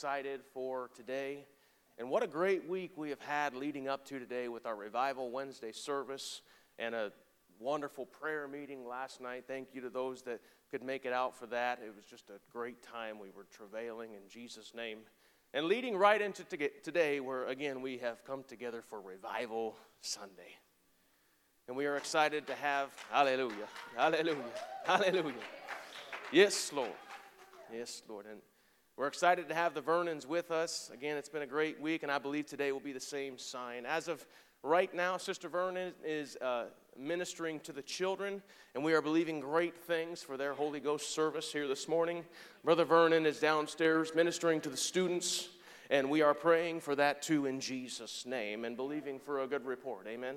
excited for today. And what a great week we have had leading up to today with our Revival Wednesday service and a wonderful prayer meeting last night. Thank you to those that could make it out for that. It was just a great time. We were travailing in Jesus' name. And leading right into today, where again we have come together for Revival Sunday. And we are excited to have, hallelujah, hallelujah, hallelujah. Yes, Lord. Yes, Lord. And we're excited to have the Vernons with us. Again, it's been a great week, and I believe today will be the same sign. As of right now, Sister Vernon is uh, ministering to the children, and we are believing great things for their Holy Ghost service here this morning. Brother Vernon is downstairs ministering to the students, and we are praying for that too in Jesus' name and believing for a good report. Amen.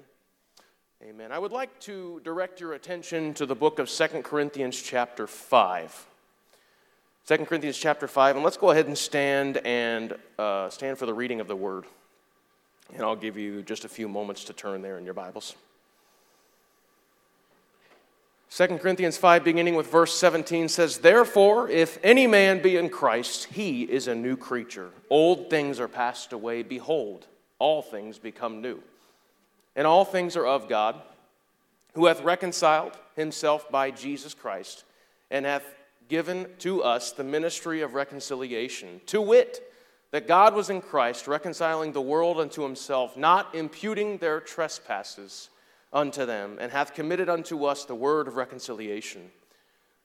Amen. I would like to direct your attention to the book of Second Corinthians, chapter 5. 2 Corinthians chapter 5, and let's go ahead and stand and uh, stand for the reading of the word. And I'll give you just a few moments to turn there in your Bibles. 2 Corinthians 5, beginning with verse 17, says, Therefore, if any man be in Christ, he is a new creature. Old things are passed away. Behold, all things become new. And all things are of God, who hath reconciled himself by Jesus Christ, and hath given to us the ministry of reconciliation, to wit, that God was in Christ, reconciling the world unto himself, not imputing their trespasses unto them, and hath committed unto us the word of reconciliation.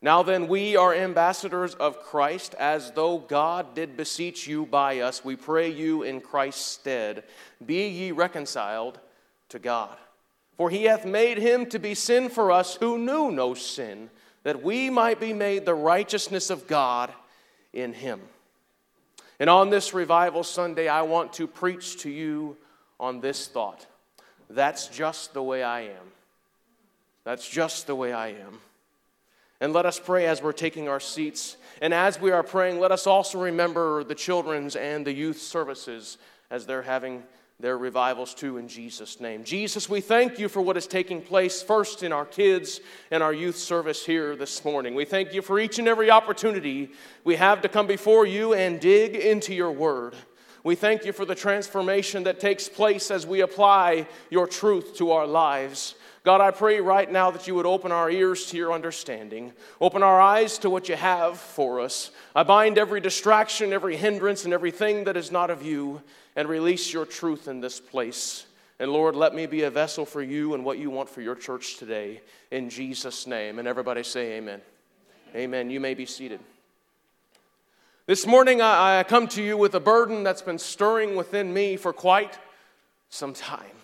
Now then, we are ambassadors of Christ, as though God did beseech you by us. We pray you in Christ's stead, be ye reconciled to God. For he hath made him to be sin for us who knew no sin that we might be made the righteousness of God in him. And on this revival Sunday, I want to preach to you on this thought. That's just the way I am. That's just the way I am. And let us pray as we're taking our seats. And as we are praying, let us also remember the children's and the youth services as they're having their revivals too in Jesus' name. Jesus, we thank you for what is taking place first in our kids and our youth service here this morning. We thank you for each and every opportunity we have to come before you and dig into your word. We thank you for the transformation that takes place as we apply your truth to our lives. God, I pray right now that you would open our ears to your understanding, open our eyes to what you have for us. I bind every distraction, every hindrance, and everything that is not of you and release your truth in this place. And Lord, let me be a vessel for you and what you want for your church today. In Jesus' name. And everybody say amen. Amen. You may be seated. This morning, I, come to you with a burden that's been stirring within me for quite some time.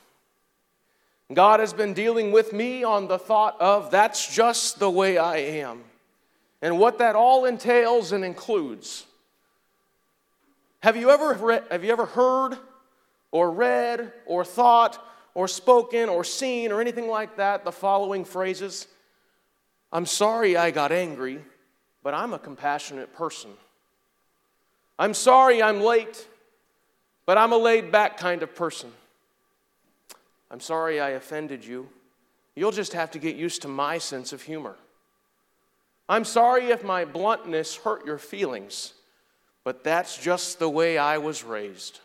God has been dealing with me on the thought of that's just the way I am and what that all entails and includes. Have you ever, read, have you ever heard or read or thought or spoken or seen or anything like that the following phrases? I'm sorry I got angry, but I'm a compassionate person. I'm sorry I'm late, but I'm a laid back kind of person. I'm sorry I offended you. You'll just have to get used to my sense of humor. I'm sorry if my bluntness hurt your feelings but that's just the way I was raised.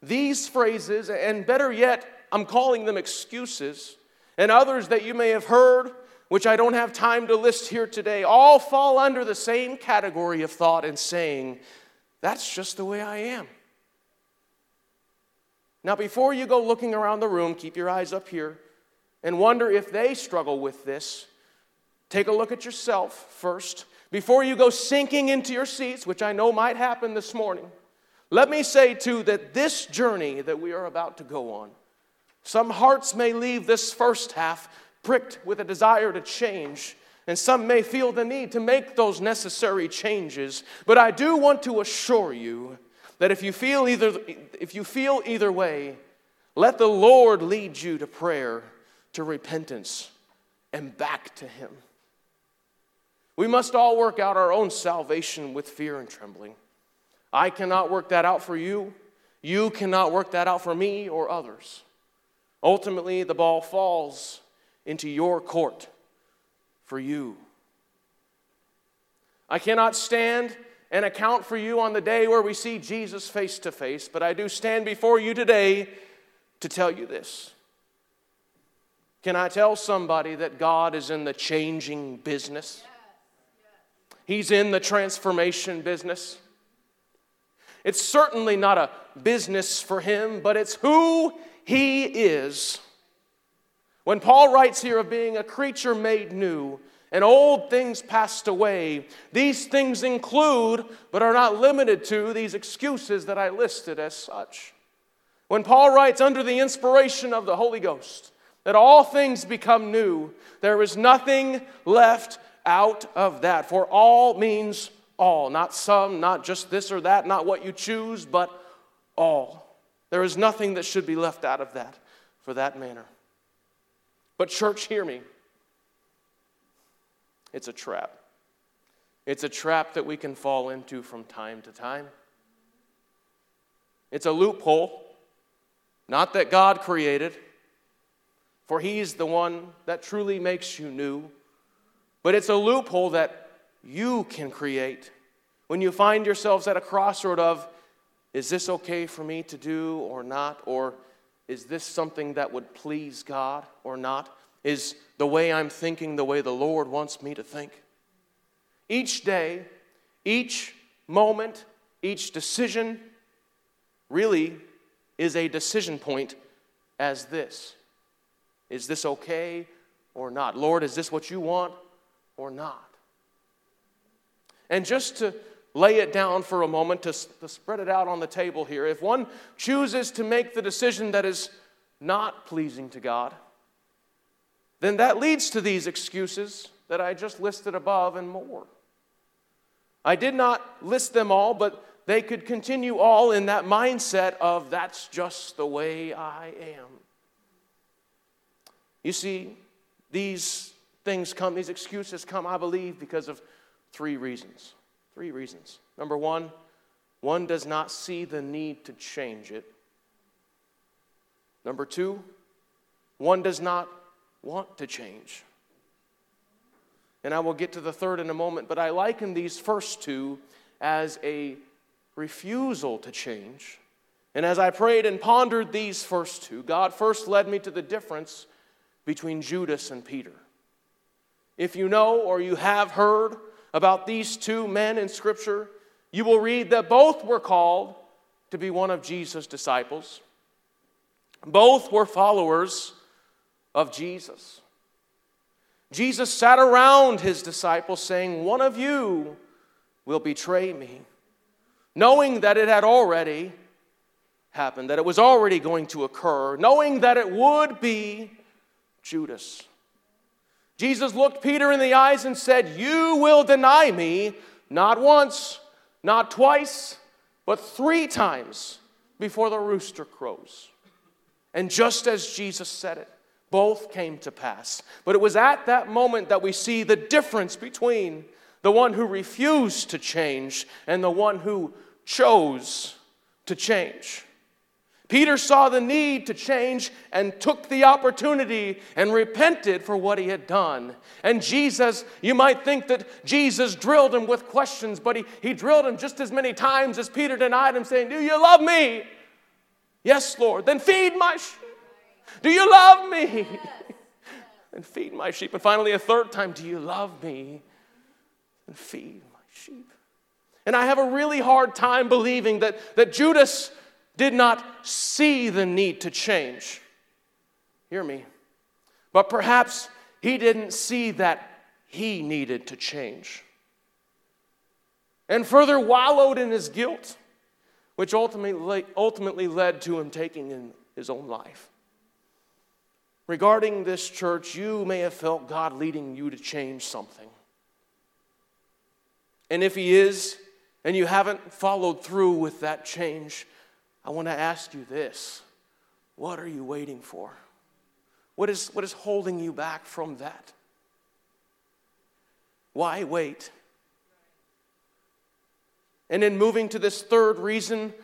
These phrases, and better yet, I'm calling them excuses, and others that you may have heard, which I don't have time to list here today, all fall under the same category of thought and saying, That's just the way I am. Now, before you go looking around the room, keep your eyes up here and wonder if they struggle with this. Take a look at yourself first before you go sinking into your seats, which I know might happen this morning, let me say too that this journey that we are about to go on, some hearts may leave this first half pricked with a desire to change, and some may feel the need to make those necessary changes. But I do want to assure you that if you feel either, if you feel either way, let the Lord lead you to prayer, to repentance, and back to Him. We must all work out our own salvation with fear and trembling. I cannot work that out for you. You cannot work that out for me or others. Ultimately, the ball falls into your court for you. I cannot stand and account for you on the day where we see Jesus face to face, but I do stand before you today to tell you this. Can I tell somebody that God is in the changing business? He's in the transformation business. It's certainly not a business for him, but it's who he is. When Paul writes here of being a creature made new, and old things passed away. These things include, but are not limited to, these excuses that I listed as such. When Paul writes under the inspiration of the Holy Ghost that all things become new, there is nothing left out of that. For all means all, not some, not just this or that, not what you choose, but all. There is nothing that should be left out of that for that manner. But, church, hear me. It's a trap. It's a trap that we can fall into from time to time. It's a loophole, not that God created, for He's the one that truly makes you new, but it's a loophole that you can create when you find yourselves at a crossroad of, is this okay for me to do or not? Or is this something that would please God or not? Is the way I'm thinking the way the Lord wants me to think? Each day, each moment, each decision really is a decision point as this Is this okay or not? Lord, is this what you want or not? And just to lay it down for a moment, to, to spread it out on the table here, if one chooses to make the decision that is not pleasing to God, then that leads to these excuses that I just listed above and more. I did not list them all, but they could continue all in that mindset of that's just the way I am. You see, these things come, these excuses come, I believe, because of three reasons. Three reasons. Number one, one does not see the need to change it. Number two, one does not want to change. And I will get to the third in a moment, but I liken these first two as a refusal to change. And as I prayed and pondered these first two, God first led me to the difference between Judas and Peter. If you know or you have heard about these two men in Scripture, you will read that both were called to be one of Jesus' disciples. Both were followers of Jesus. Jesus sat around his disciples saying, One of you will betray me, knowing that it had already happened, that it was already going to occur, knowing that it would be Judas. Jesus looked Peter in the eyes and said, You will deny me not once, not twice, but three times before the rooster crows. And just as Jesus said it, both came to pass. But it was at that moment that we see the difference between the one who refused to change and the one who chose to change. Peter saw the need to change and took the opportunity and repented for what he had done. And Jesus, you might think that Jesus drilled him with questions, but he, he drilled him just as many times as Peter denied him, saying, Do you love me? Yes, Lord. Then feed my sheep. Do you love me? and feed my sheep. And finally, a third time, Do you love me? And feed my sheep. And I have a really hard time believing that, that Judas did not see the need to change. Hear me. But perhaps he didn't see that he needed to change. And further wallowed in his guilt, which ultimately, ultimately led to him taking in his own life. Regarding this church, you may have felt God leading you to change something. And if He is, and you haven't followed through with that change, I want to ask you this what are you waiting for? What is, what is holding you back from that? Why wait? And in moving to this third reason,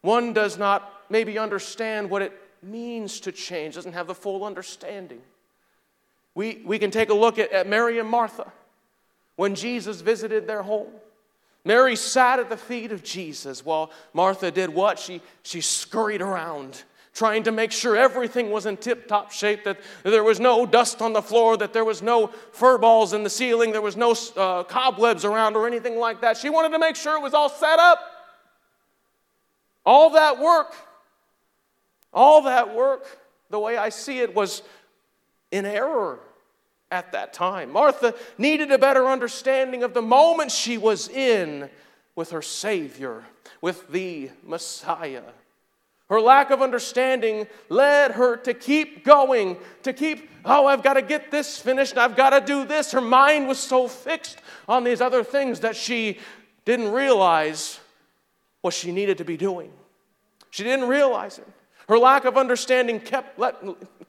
one does not maybe understand what it means to change, doesn't have the full understanding. We, we can take a look at, at Mary and Martha when Jesus visited their home. Mary sat at the feet of Jesus while Martha did what? She, she scurried around, trying to make sure everything was in tip top shape, that there was no dust on the floor, that there was no fur balls in the ceiling, there was no uh, cobwebs around or anything like that. She wanted to make sure it was all set up. All that work, all that work, the way I see it, was in error at that time. Martha needed a better understanding of the moment she was in with her Savior, with the Messiah. Her lack of understanding led her to keep going, to keep, oh, I've got to get this finished, I've got to do this. Her mind was so fixed on these other things that she didn't realize what she needed to be doing. She didn't realize it. Her lack of understanding kept, let,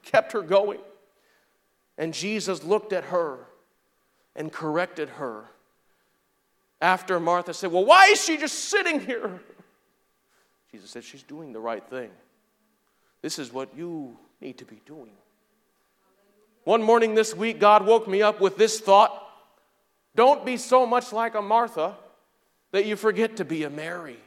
kept her going. And Jesus looked at her and corrected her. After Martha said, Well, why is she just sitting here? Jesus said, She's doing the right thing. This is what you need to be doing. One morning this week, God woke me up with this thought Don't be so much like a Martha that you forget to be a Mary.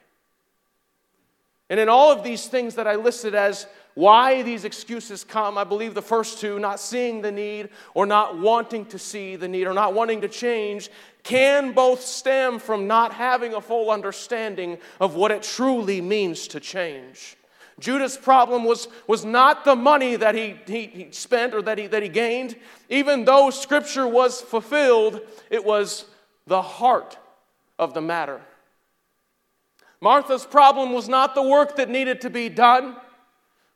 And in all of these things that I listed as why these excuses come, I believe the first two, not seeing the need or not wanting to see the need or not wanting to change, can both stem from not having a full understanding of what it truly means to change. Judas' problem was, was not the money that he, he, he spent or that he, that he gained. Even though scripture was fulfilled, it was the heart of the matter. Martha's problem was not the work that needed to be done,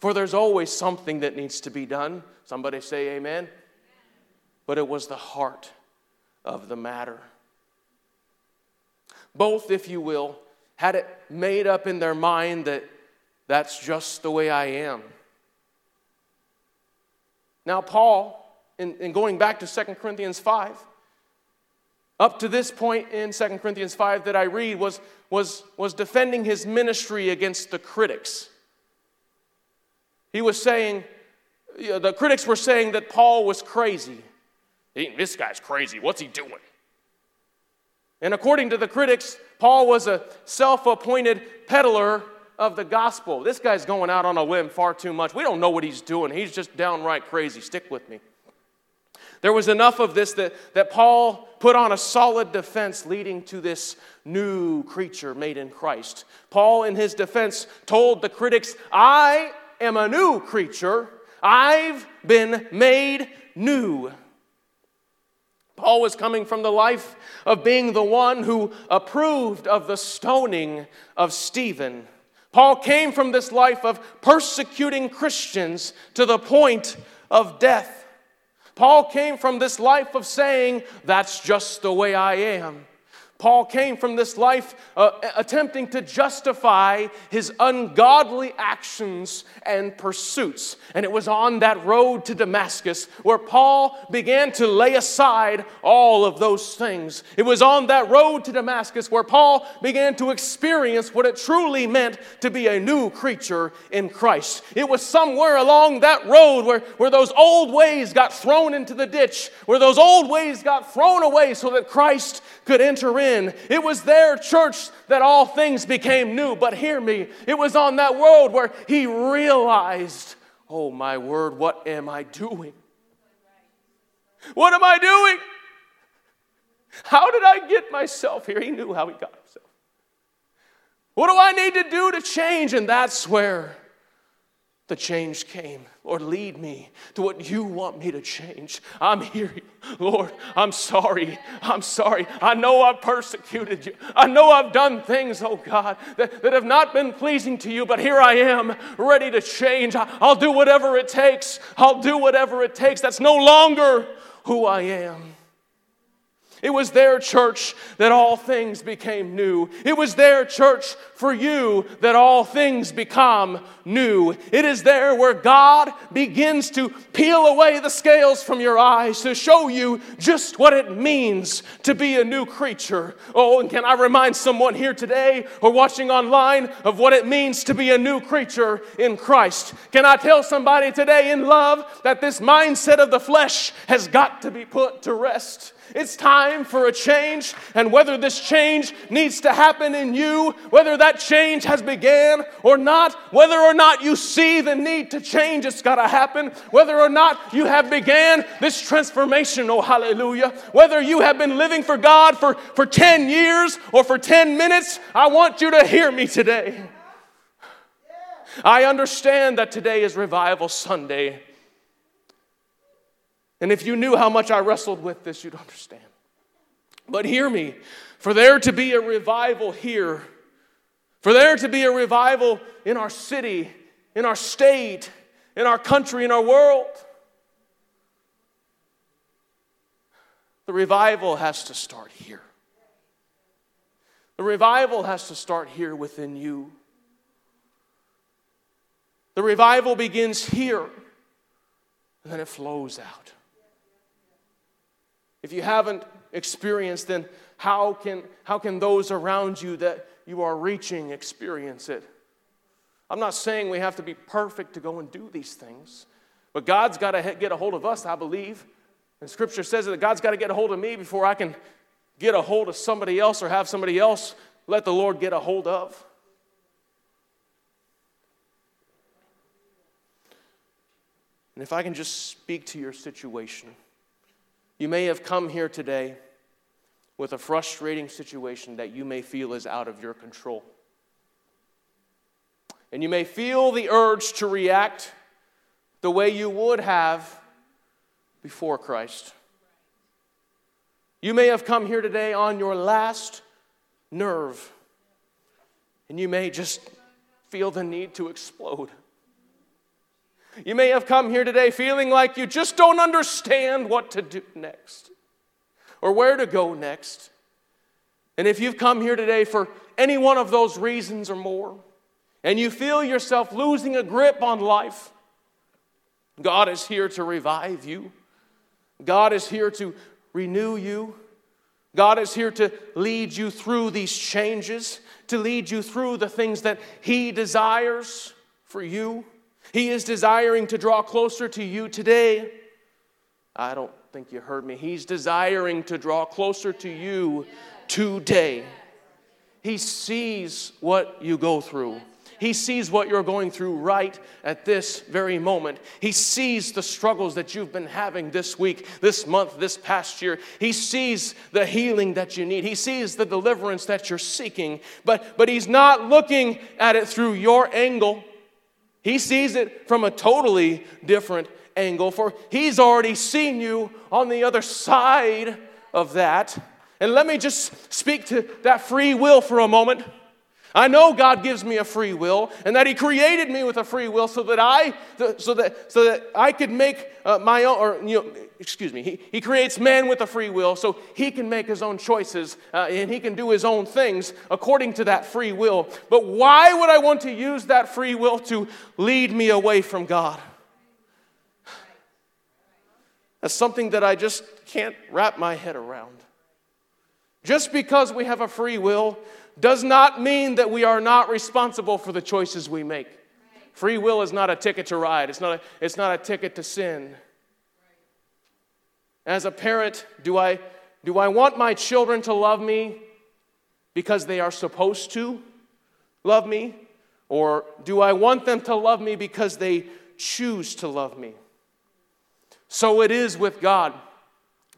for there's always something that needs to be done. Somebody say amen. But it was the heart of the matter. Both, if you will, had it made up in their mind that that's just the way I am. Now, Paul, in, in going back to 2 Corinthians 5, up to this point in 2 Corinthians 5 that I read was, was, was defending his ministry against the critics. He was saying, the critics were saying that Paul was crazy. This guy's crazy. What's he doing? And according to the critics, Paul was a self appointed peddler of the gospel. This guy's going out on a limb far too much. We don't know what he's doing. He's just downright crazy. Stick with me. There was enough of this that, that Paul put on a solid defense leading to this new creature made in Christ. Paul, in his defense, told the critics, I am a new creature. I've been made new. Paul was coming from the life of being the one who approved of the stoning of Stephen. Paul came from this life of persecuting Christians to the point of death. Paul came from this life of saying, That's just the way I am. Paul came from this life uh, attempting to justify his ungodly actions and pursuits. And it was on that road to Damascus where Paul began to lay aside all of those things. It was on that road to Damascus where Paul began to experience what it truly meant to be a new creature in Christ. It was somewhere along that road where, where those old ways got thrown into the ditch, where those old ways got thrown away so that Christ could enter in. It was there church that all things became new. But hear me, it was on that road where he realized, oh my word, what am I doing? What am I doing? How did I get myself here? He knew how he got himself. What do I need to do to change? And that's where the change came. Lord, lead me to what you want me to change. I'm here. Lord, I'm sorry. I'm sorry. I know I've persecuted you. I know I've done things, oh God, that, that have not been pleasing to you, but here I am, ready to change. I, I'll do whatever it takes. I'll do whatever it takes. That's no longer who I am. It was there church that all things became new. It was there church for you that all things become new. It is there where God begins to peel away the scales from your eyes to show you just what it means to be a new creature. Oh, and can I remind someone here today or watching online of what it means to be a new creature in Christ? Can I tell somebody today in love that this mindset of the flesh has got to be put to rest? It's time for a change, and whether this change needs to happen in you, whether that change has began or not, whether or not you see the need to change, it's got to happen. Whether or not you have began this transformation, oh hallelujah. Whether you have been living for God for, for 10 years or for 10 minutes, I want you to hear me today. I understand that today is Revival Sunday. And if you knew how much I wrestled with this, you'd understand. But hear me for there to be a revival here, for there to be a revival in our city, in our state, in our country, in our world, the revival has to start here. The revival has to start here within you. The revival begins here, and then it flows out. If you haven't experienced, then how can, how can those around you that you are reaching experience it? I'm not saying we have to be perfect to go and do these things, but God's got to get a hold of us, I believe. And Scripture says that God's got to get a hold of me before I can get a hold of somebody else or have somebody else let the Lord get a hold of. And if I can just speak to your situation. You may have come here today with a frustrating situation that you may feel is out of your control. And you may feel the urge to react the way you would have before Christ. You may have come here today on your last nerve, and you may just feel the need to explode. You may have come here today feeling like you just don't understand what to do next or where to go next. And if you've come here today for any one of those reasons or more, and you feel yourself losing a grip on life, God is here to revive you. God is here to renew you. God is here to lead you through these changes, to lead you through the things that He desires for you. He is desiring to draw closer to you today. I don't think you heard me. He's desiring to draw closer to you today. He sees what you go through. He sees what you're going through right at this very moment. He sees the struggles that you've been having this week, this month, this past year. He sees the healing that you need. He sees the deliverance that you're seeking. But, but He's not looking at it through your angle. He sees it from a totally different angle, for he's already seen you on the other side of that. And let me just speak to that free will for a moment. I know God gives me a free will and that He created me with a free will so that I, so that, so that I could make uh, my own, or, you know, excuse me, he, he creates man with a free will so he can make his own choices uh, and he can do his own things according to that free will. But why would I want to use that free will to lead me away from God? That's something that I just can't wrap my head around. Just because we have a free will does not mean that we are not responsible for the choices we make. Free will is not a ticket to ride, it's not a, it's not a ticket to sin. As a parent, do I, do I want my children to love me because they are supposed to love me? Or do I want them to love me because they choose to love me? So it is with God.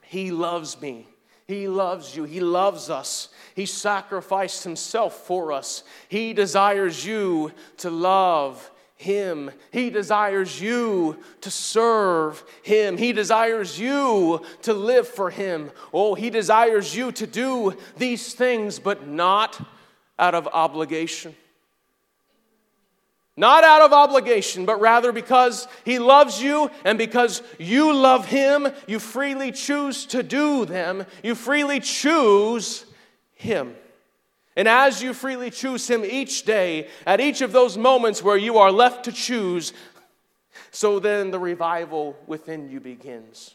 He loves me. He loves you. He loves us. He sacrificed himself for us. He desires you to love him. He desires you to serve Him. He desires you to live for Him. Oh, He desires you to do these things, but not out of obligation. Not out of obligation, but rather because He loves you and because you love Him, you freely choose to do them. You freely choose Him. And as you freely choose Him each day, at each of those moments where you are left to choose, so then the revival within you begins.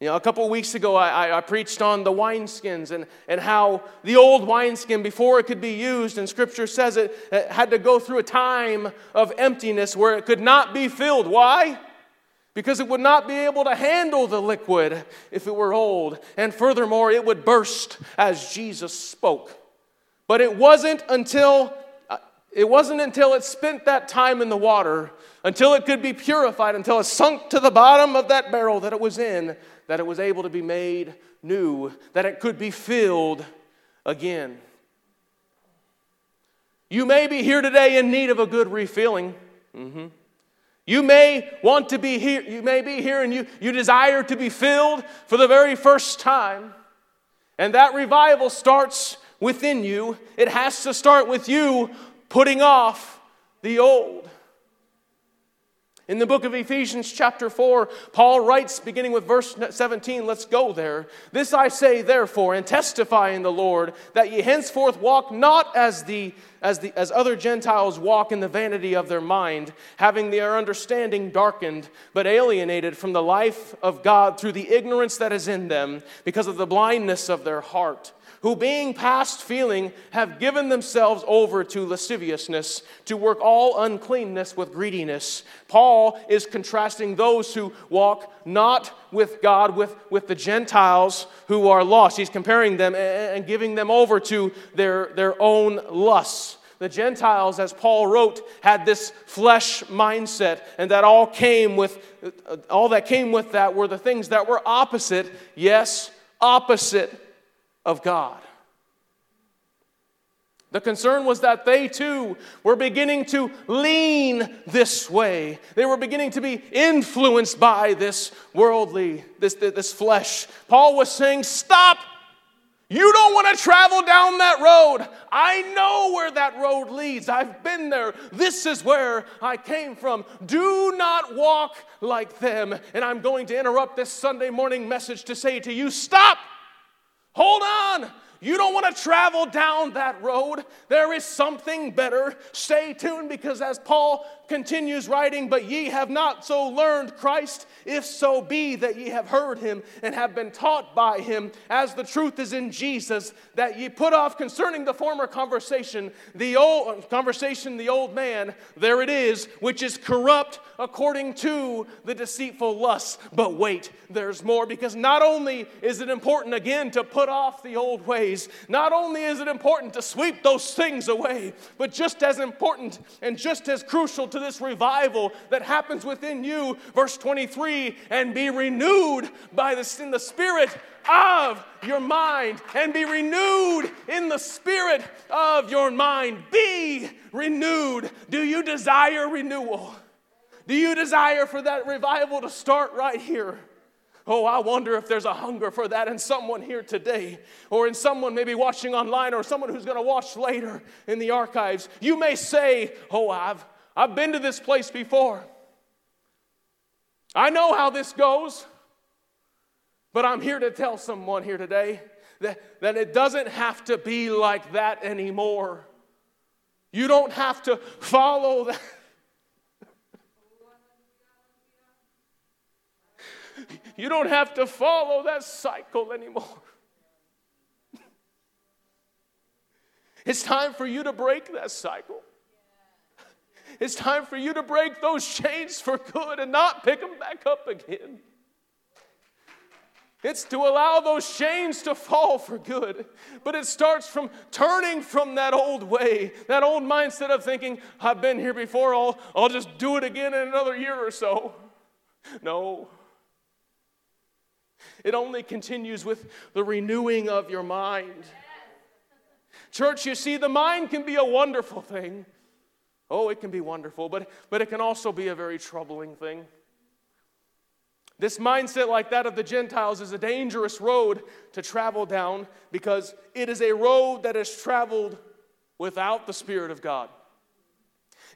You know, a couple weeks ago, I, I, preached on the wineskins and, and how the old wineskin, before it could be used, and Scripture says it, it had to go through a time of emptiness where it could not be filled. Why? Because it would not be able to handle the liquid if it were old. And furthermore, it would burst as Jesus spoke. But it wasn't until uh, it wasn't until it spent that time in the water, until it could be purified, until it sunk to the bottom of that barrel that it was in, that it was able to be made new, that it could be filled again. You may be here today in need of a good refilling. Mm-hmm. You may want to be here, you may be here and you, you desire to be filled for the very first time. And that revival starts within you. It has to start with you putting off the old. In the book of Ephesians, chapter 4, Paul writes, beginning with verse 17, let's go there. This I say, therefore, and testify in the Lord, that ye henceforth walk not as, the, as, the, as other Gentiles walk in the vanity of their mind, having their understanding darkened, but alienated from the life of God through the ignorance that is in them, because of the blindness of their heart who being past feeling have given themselves over to lasciviousness, to work all uncleanness with greediness. Paul is contrasting those who walk not with God, with, with the Gentiles who are lost. He's comparing them and giving them over to their, their own lusts. The Gentiles, as Paul wrote, had this flesh mindset, and that all came with all that came with that were the things that were opposite, yes, opposite of God. The concern was that they too were beginning to lean this way. They were beginning to be influenced by this worldly, this, this flesh. Paul was saying, Stop! You don't want to travel down that road. I know where that road leads. I've been there. This is where I came from. Do not walk like them. And I'm going to interrupt this Sunday morning message to say to you, Stop! Hold on. You don't want to travel down that road. There is something better. Stay tuned because as Paul continues writing, but ye have not so learned Christ, if so be that ye have heard him and have been taught by him, as the truth is in Jesus, that ye put off concerning the former conversation, the old conversation, the old man, there it is, which is corrupt according to the deceitful lusts. But wait, there's more because not only is it important again to put off the old ways, not only is it important to sweep those things away, but just as important and just as crucial to this revival that happens within you, verse 23, and be renewed by the, in the spirit of your mind and be renewed in the spirit of your mind. Be renewed. Do you desire renewal? Do you desire for that revival to start right here? Oh, I wonder if there's a hunger for that in someone here today, or in someone maybe watching online, or someone who's going to watch later in the archives. You may say, Oh, I've, I've been to this place before. I know how this goes, but I'm here to tell someone here today that, that it doesn't have to be like that anymore. You don't have to follow that. You don't have to follow that cycle anymore. It's time for you to break that cycle. It's time for you to break those chains for good and not pick them back up again. It's to allow those chains to fall for good. But it starts from turning from that old way, that old mindset of thinking, I've been here before, I'll, I'll just do it again in another year or so. No. It only continues with the renewing of your mind. Church, you see, the mind can be a wonderful thing. Oh, it can be wonderful, but, but it can also be a very troubling thing. This mindset, like that of the Gentiles, is a dangerous road to travel down because it is a road that is traveled without the Spirit of God.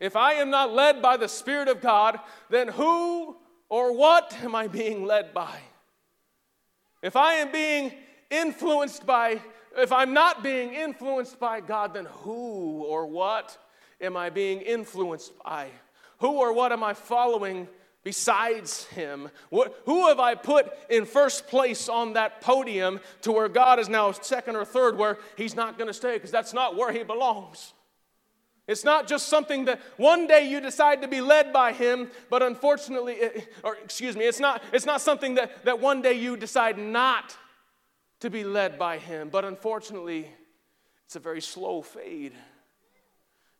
If I am not led by the Spirit of God, then who or what am I being led by? If I am being influenced by, if I'm not being influenced by God, then who or what am I being influenced by? Who or what am I following besides Him? What, who have I put in first place on that podium to where God is now second or third, where He's not going to stay because that's not where He belongs? It's not just something that one day you decide to be led by Him, but unfortunately, or excuse me, it's not, it's not something that, that one day you decide not to be led by Him, but unfortunately, it's a very slow fade.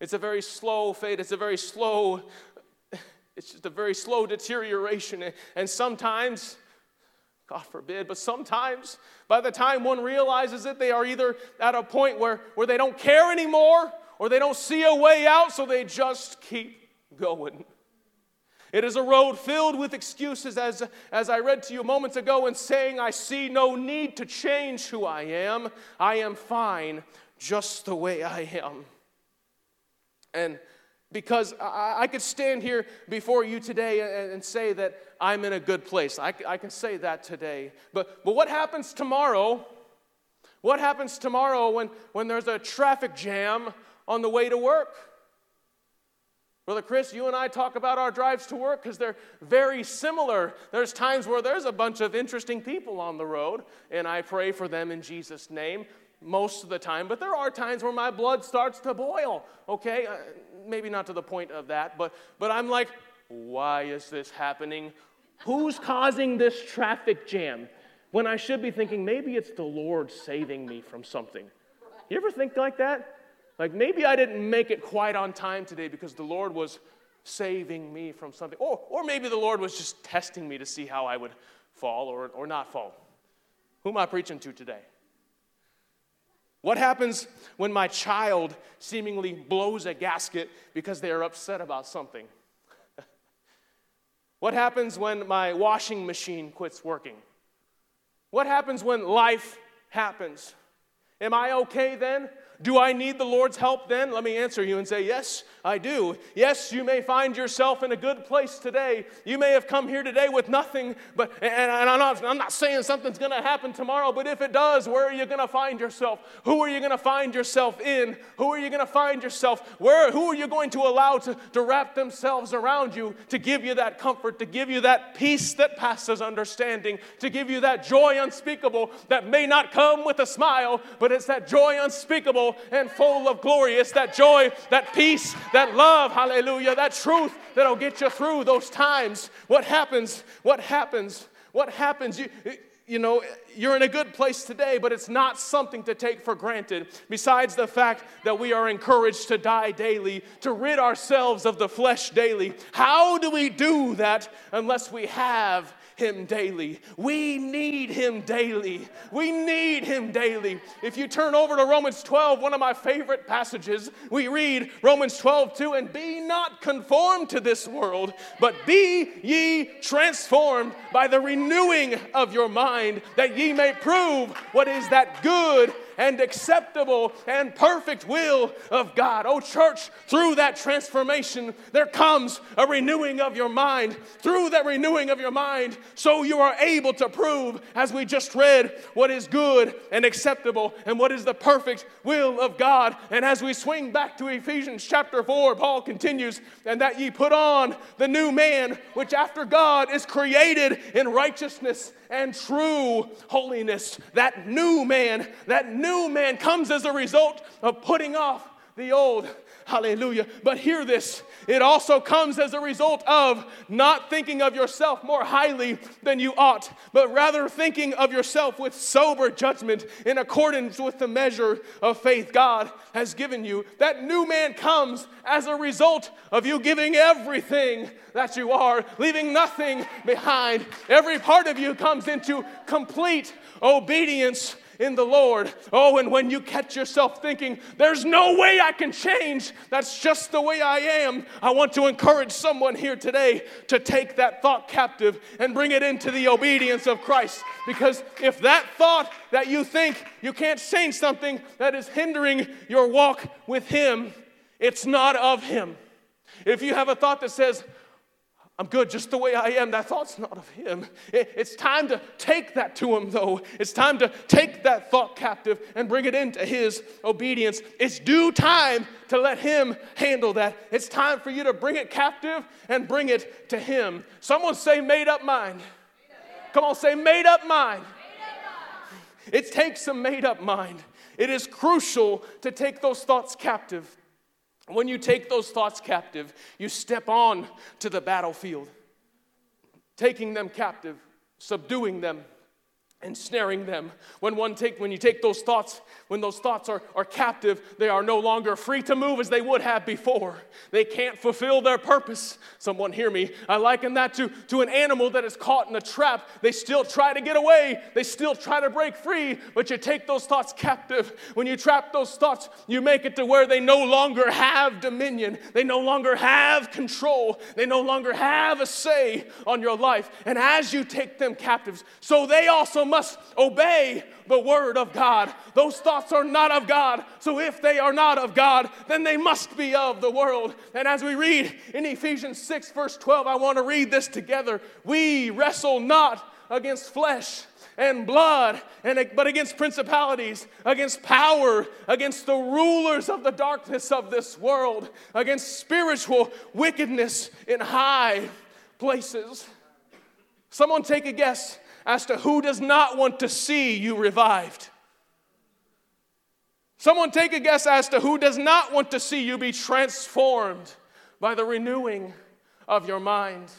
It's a very slow fade. It's a very slow, it's just a very slow deterioration. And sometimes, God forbid, but sometimes by the time one realizes it, they are either at a point where, where they don't care anymore or they don't see a way out, so they just keep going. It is a road filled with excuses, as, as I read to you moments ago, and saying, I see no need to change who I am. I am fine just the way I am. And because I, could stand here before you today and, and, say that I'm in a good place. I, I can say that today. But, but what happens tomorrow? What happens tomorrow when, when there's a traffic jam on the way to work? Brother Chris, you and I talk about our drives to work because they're very similar. There's times where there's a bunch of interesting people on the road, and I pray for them in Jesus' name most of the time, but there are times where my blood starts to boil, okay? Uh, maybe not to the point of that, but, but I'm like, why is this happening? Who's causing this traffic jam? When I should be thinking, maybe it's the Lord saving me from something. You ever think like that? Like maybe I didn't make it quite on time today because the Lord was saving me from something. Or, or maybe the Lord was just testing me to see how I would fall or, or not fall. Who am I preaching to today? What happens when my child seemingly blows a gasket because they are upset about something? what happens when my washing machine quits working? What happens when life happens? Am I okay then? Do I need the Lord's help then? Let me answer you and say, Yes, I do. Yes, you may find yourself in a good place today. You may have come here today with nothing, but, and, and I'm, not, I'm not saying something's going to happen tomorrow, but if it does, where are you going to find yourself? Who are you going to find yourself in? Who are you going to find yourself? Where, who are you going to allow to, to wrap themselves around you to give you that comfort, to give you that peace that passes understanding, to give you that joy unspeakable that may not come with a smile, but it's that joy unspeakable and full of glory. It's that joy, that peace, that love, hallelujah, that truth that'll get you through those times. What happens? What happens? What happens? You, you know, you're in a good place today, but it's not something to take for granted. Besides the fact that we are encouraged to die daily, to rid ourselves of the flesh daily. How do we do that unless we have him daily. We need Him daily. We need Him daily. If you turn over to Romans 12, one of my favorite passages, we read Romans 12, 2, and be not conformed to this world, but be ye transformed by the renewing of your mind, that ye may prove what is that good and acceptable and perfect will of God. Oh, church, through that transformation, there comes a renewing of your mind. Through that renewing of your mind, so you are able to prove, as we just read, what is good and acceptable and what is the perfect will of God. And as we swing back to Ephesians chapter 4, Paul continues, and that ye put on the new man, which after God is created in righteousness and true holiness. That new man, that new man comes as a result of putting off the old. Hallelujah. But hear this it also comes as a result of not thinking of yourself more highly than you ought, but rather thinking of yourself with sober judgment in accordance with the measure of faith God has given you. That new man comes as a result of you giving everything that you are, leaving nothing behind. Every part of you comes into complete obedience in the Lord. Oh, and when you catch yourself thinking, there's no way I can change, that's just the way I am, I want to encourage someone here today to take that thought captive and bring it into the obedience of Christ. Because if that thought that you think you can't change something that is hindering your walk with Him, it's not of Him. If you have a thought that says, I'm good just the way I am. That thought's not of Him. It's time to take that to Him, though. It's time to take that thought captive and bring it into His obedience. It's due time to let Him handle that. It's time for you to bring it captive and bring it to Him. Someone say, made up mind. Come on, say, made up mind. It takes a made up mind. It is crucial to take those thoughts captive When you take those thoughts captive, you step on to the battlefield, taking them captive, subduing them, ensnaring them. When one take when you take those thoughts, when those thoughts are, are captive, they are no longer free to move as they would have before. They can't fulfill their purpose. Someone hear me. I liken that to, to an animal that is caught in a trap. They still try to get away, they still try to break free, but you take those thoughts captive. When you trap those thoughts, you make it to where they no longer have dominion, they no longer have control, they no longer have a say on your life. And as you take them captives, so they also must obey the word of God. Those thoughts are not of God. So if they are not of God, then they must be of the world. And as we read in Ephesians 6, verse 12, I want to read this together. We wrestle not against flesh and blood, and, but against principalities, against power, against the rulers of the darkness of this world, against spiritual wickedness in high places. Someone take a guess as to who does not want to see you revived. Someone take a guess as to who does not want to see you be transformed by the renewing of your mind.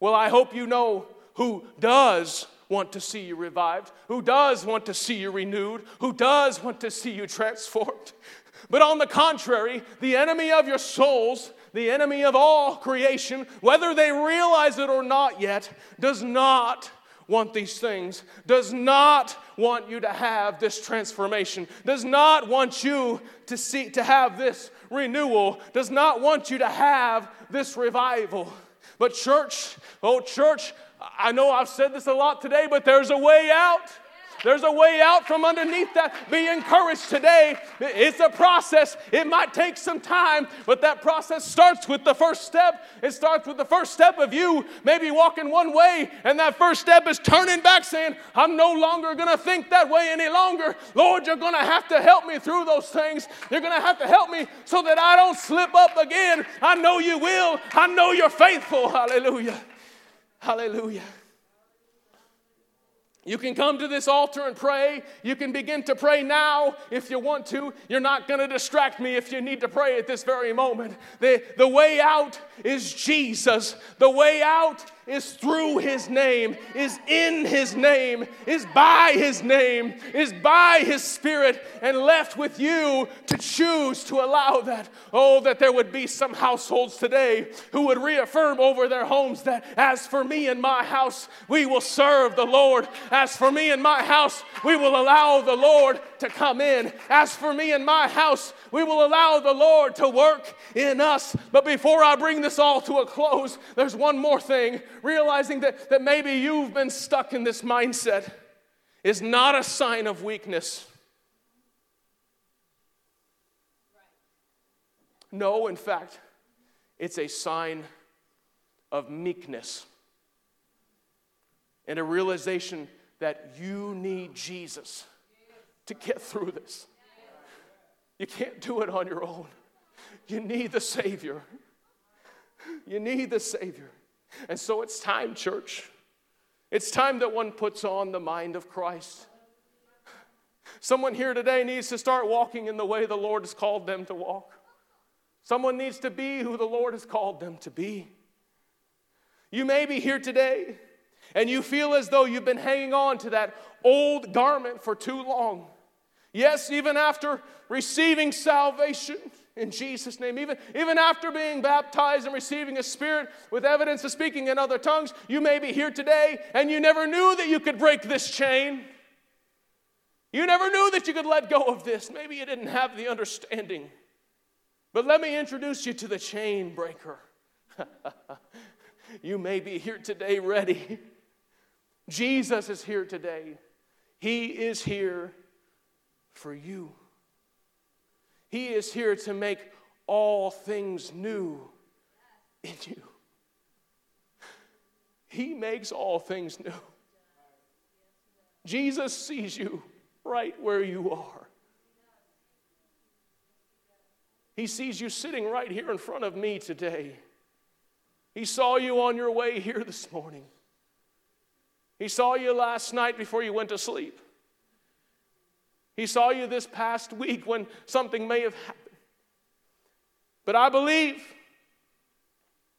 Well, I hope you know who does want to see you revived, who does want to see you renewed, who does want to see you transformed. But on the contrary, the enemy of your souls the enemy of all creation, whether they realize it or not yet, does not want these things, does not want you to have this transformation, does not want you to see to have this renewal, does not want you to have this revival. But church, oh church, I know I've said this a lot today, but there's a way out. There's a way out from underneath that. Be encouraged today. It's a process. It might take some time, but that process starts with the first step. It starts with the first step of you maybe walking one way, and that first step is turning back saying, I'm no longer going to think that way any longer. Lord, you're going to have to help me through those things. You're going to have to help me so that I don't slip up again. I know you will. I know you're faithful. Hallelujah. Hallelujah. You can come to this altar and pray. You can begin to pray now if you want to. You're not going to distract me if you need to pray at this very moment. The, the way out is Jesus. The way out is through his name, is in his name, is by his name, is by his spirit, and left with you to choose to allow that. Oh, that there would be some households today who would reaffirm over their homes that as for me and my house, we will serve the Lord. As for me and my house, we will allow the Lord to come in. As for me and my house, we will allow the Lord to work in us. But before I bring this all to a close, there's one more thing. Realizing that, that maybe you've been stuck in this mindset is not a sign of weakness. No, in fact, it's a sign of meekness and a realization that you need Jesus to get through this. You can't do it on your own. You need the Savior. You need the Savior. And so it's time, church. It's time that one puts on the mind of Christ. Someone here today needs to start walking in the way the Lord has called them to walk. Someone needs to be who the Lord has called them to be. You may be here today and you feel as though you've been hanging on to that old garment for too long. Yes, even after receiving salvation in Jesus' name, even, even after being baptized and receiving a spirit with evidence of speaking in other tongues, you may be here today and you never knew that you could break this chain. You never knew that you could let go of this. Maybe you didn't have the understanding. But let me introduce you to the chain breaker. you may be here today ready. Jesus is here today. He is here for you. He is here to make all things new in you. He makes all things new. Jesus sees you right where you are. He sees you sitting right here in front of me today. He saw you on your way here this morning. He saw you last night before you went to sleep. He saw you this past week when something may have happened. But I believe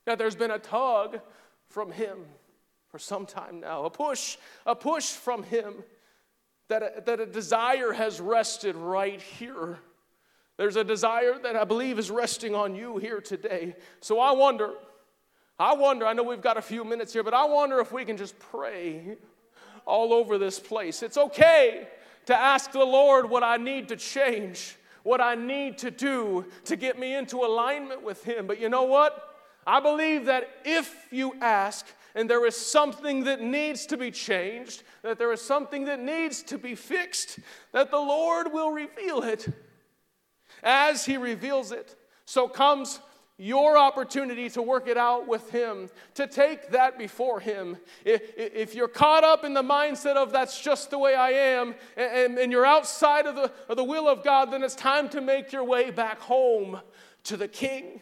that there's been a tug from Him for some time now, a push, a push from Him that a, that a desire has rested right here. There's a desire that I believe is resting on you here today. So I wonder, I wonder, I know we've got a few minutes here, but I wonder if we can just pray all over this place. It's okay to ask the Lord what I need to change, what I need to do to get me into alignment with Him. But you know what? I believe that if you ask and there is something that needs to be changed, that there is something that needs to be fixed, that the Lord will reveal it. As He reveals it, so comes your opportunity to work it out with Him, to take that before Him. If, if you're caught up in the mindset of that's just the way I am, and, and you're outside of the, of the will of God, then it's time to make your way back home to the King.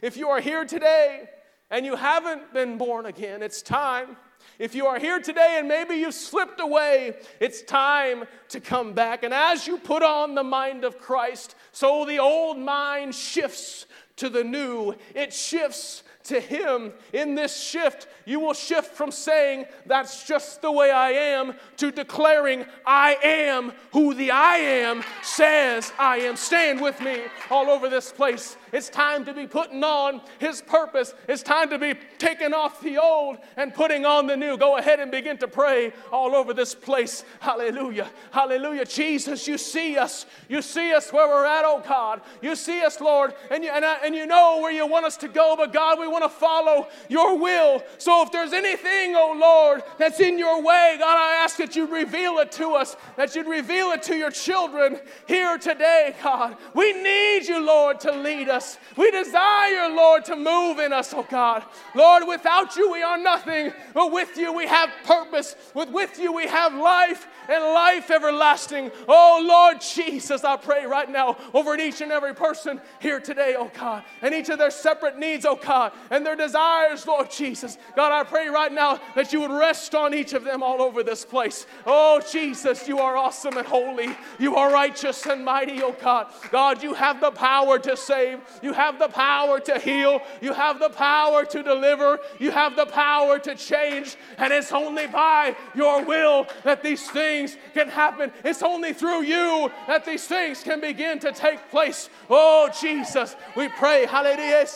If you are here today and you haven't been born again, it's time. If you are here today and maybe you've slipped away, it's time to come back. And as you put on the mind of Christ, so the old mind shifts to the new, it shifts to Him. In this shift, you will shift from saying, That's just the way I am, to declaring, I am who the I am says I am. Stand with me all over this place. It's time to be putting on His purpose. It's time to be taking off the old and putting on the new. Go ahead and begin to pray all over this place. Hallelujah. Hallelujah. Jesus, you see us. You see us where we're at, oh God. You see us, Lord, and you, and, I, and you know where you want us to go, but God, we want to follow your will. So if there's anything, oh Lord, that's in your way, God, I ask that you reveal it to us, that you'd reveal it to your children here today, God. We need you, Lord, to lead us. We desire, Lord, to move in us, oh God. Lord, without you, we are nothing, but with you, we have purpose. With, with you, we have life and life everlasting. Oh Lord Jesus, I pray right now over each and every person here today, oh God, and each of their separate needs, oh God, and their desires, Lord Jesus. God, I pray right now that you would rest on each of them all over this place. Oh Jesus, you are awesome and holy. You are righteous and mighty, oh God. God, you have the power to save. You have the power to heal. You have the power to deliver. You have the power to change. And it's only by your will that these things can happen. It's only through you that these things can begin to take place. Oh, Jesus, we pray. Hallelujah.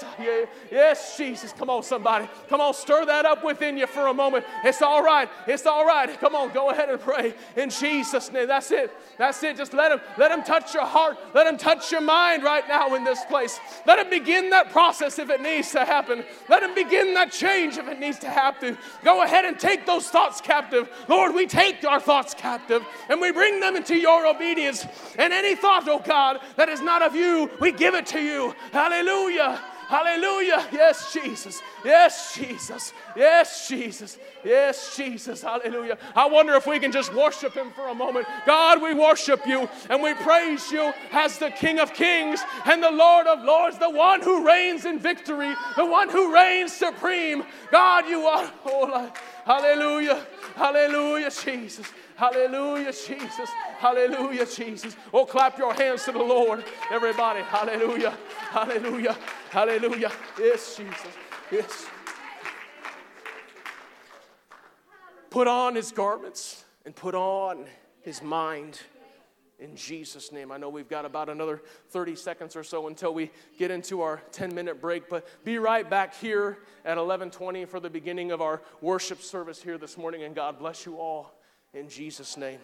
Yes, Jesus. Come on, somebody. Come on, stir that up within you for a moment. It's all right. It's all right. Come on, go ahead and pray in Jesus' name. That's it. That's it. Just let him let him touch your heart. Let him touch your mind right now in this place. Let him begin that process if it needs to happen. Let him begin that change if it needs to happen. Go ahead and take those thoughts captive. Lord, we take our thoughts captive and we bring them into your obedience. And any thought, oh God, that is not of you, we give it to you. Hallelujah. Hallelujah. Yes, Jesus. Yes, Jesus. Yes, Jesus. Yes, Jesus. Hallelujah. I wonder if we can just worship Him for a moment. God, we worship you and we praise you as the King of Kings and the Lord of Lords, the one who reigns in victory, the one who reigns supreme. God, you are. Oh, hallelujah. Hallelujah, Jesus. Hallelujah, Jesus. Hallelujah, Jesus. Oh, clap your hands to the Lord, everybody. Hallelujah. Hallelujah. Hallelujah. Yes, Jesus. Yes. Put on his garments and put on his mind in Jesus' name. I know we've got about another 30 seconds or so until we get into our 10 minute break, but be right back here at 1120 for the beginning of our worship service here this morning, and God bless you all in Jesus' name.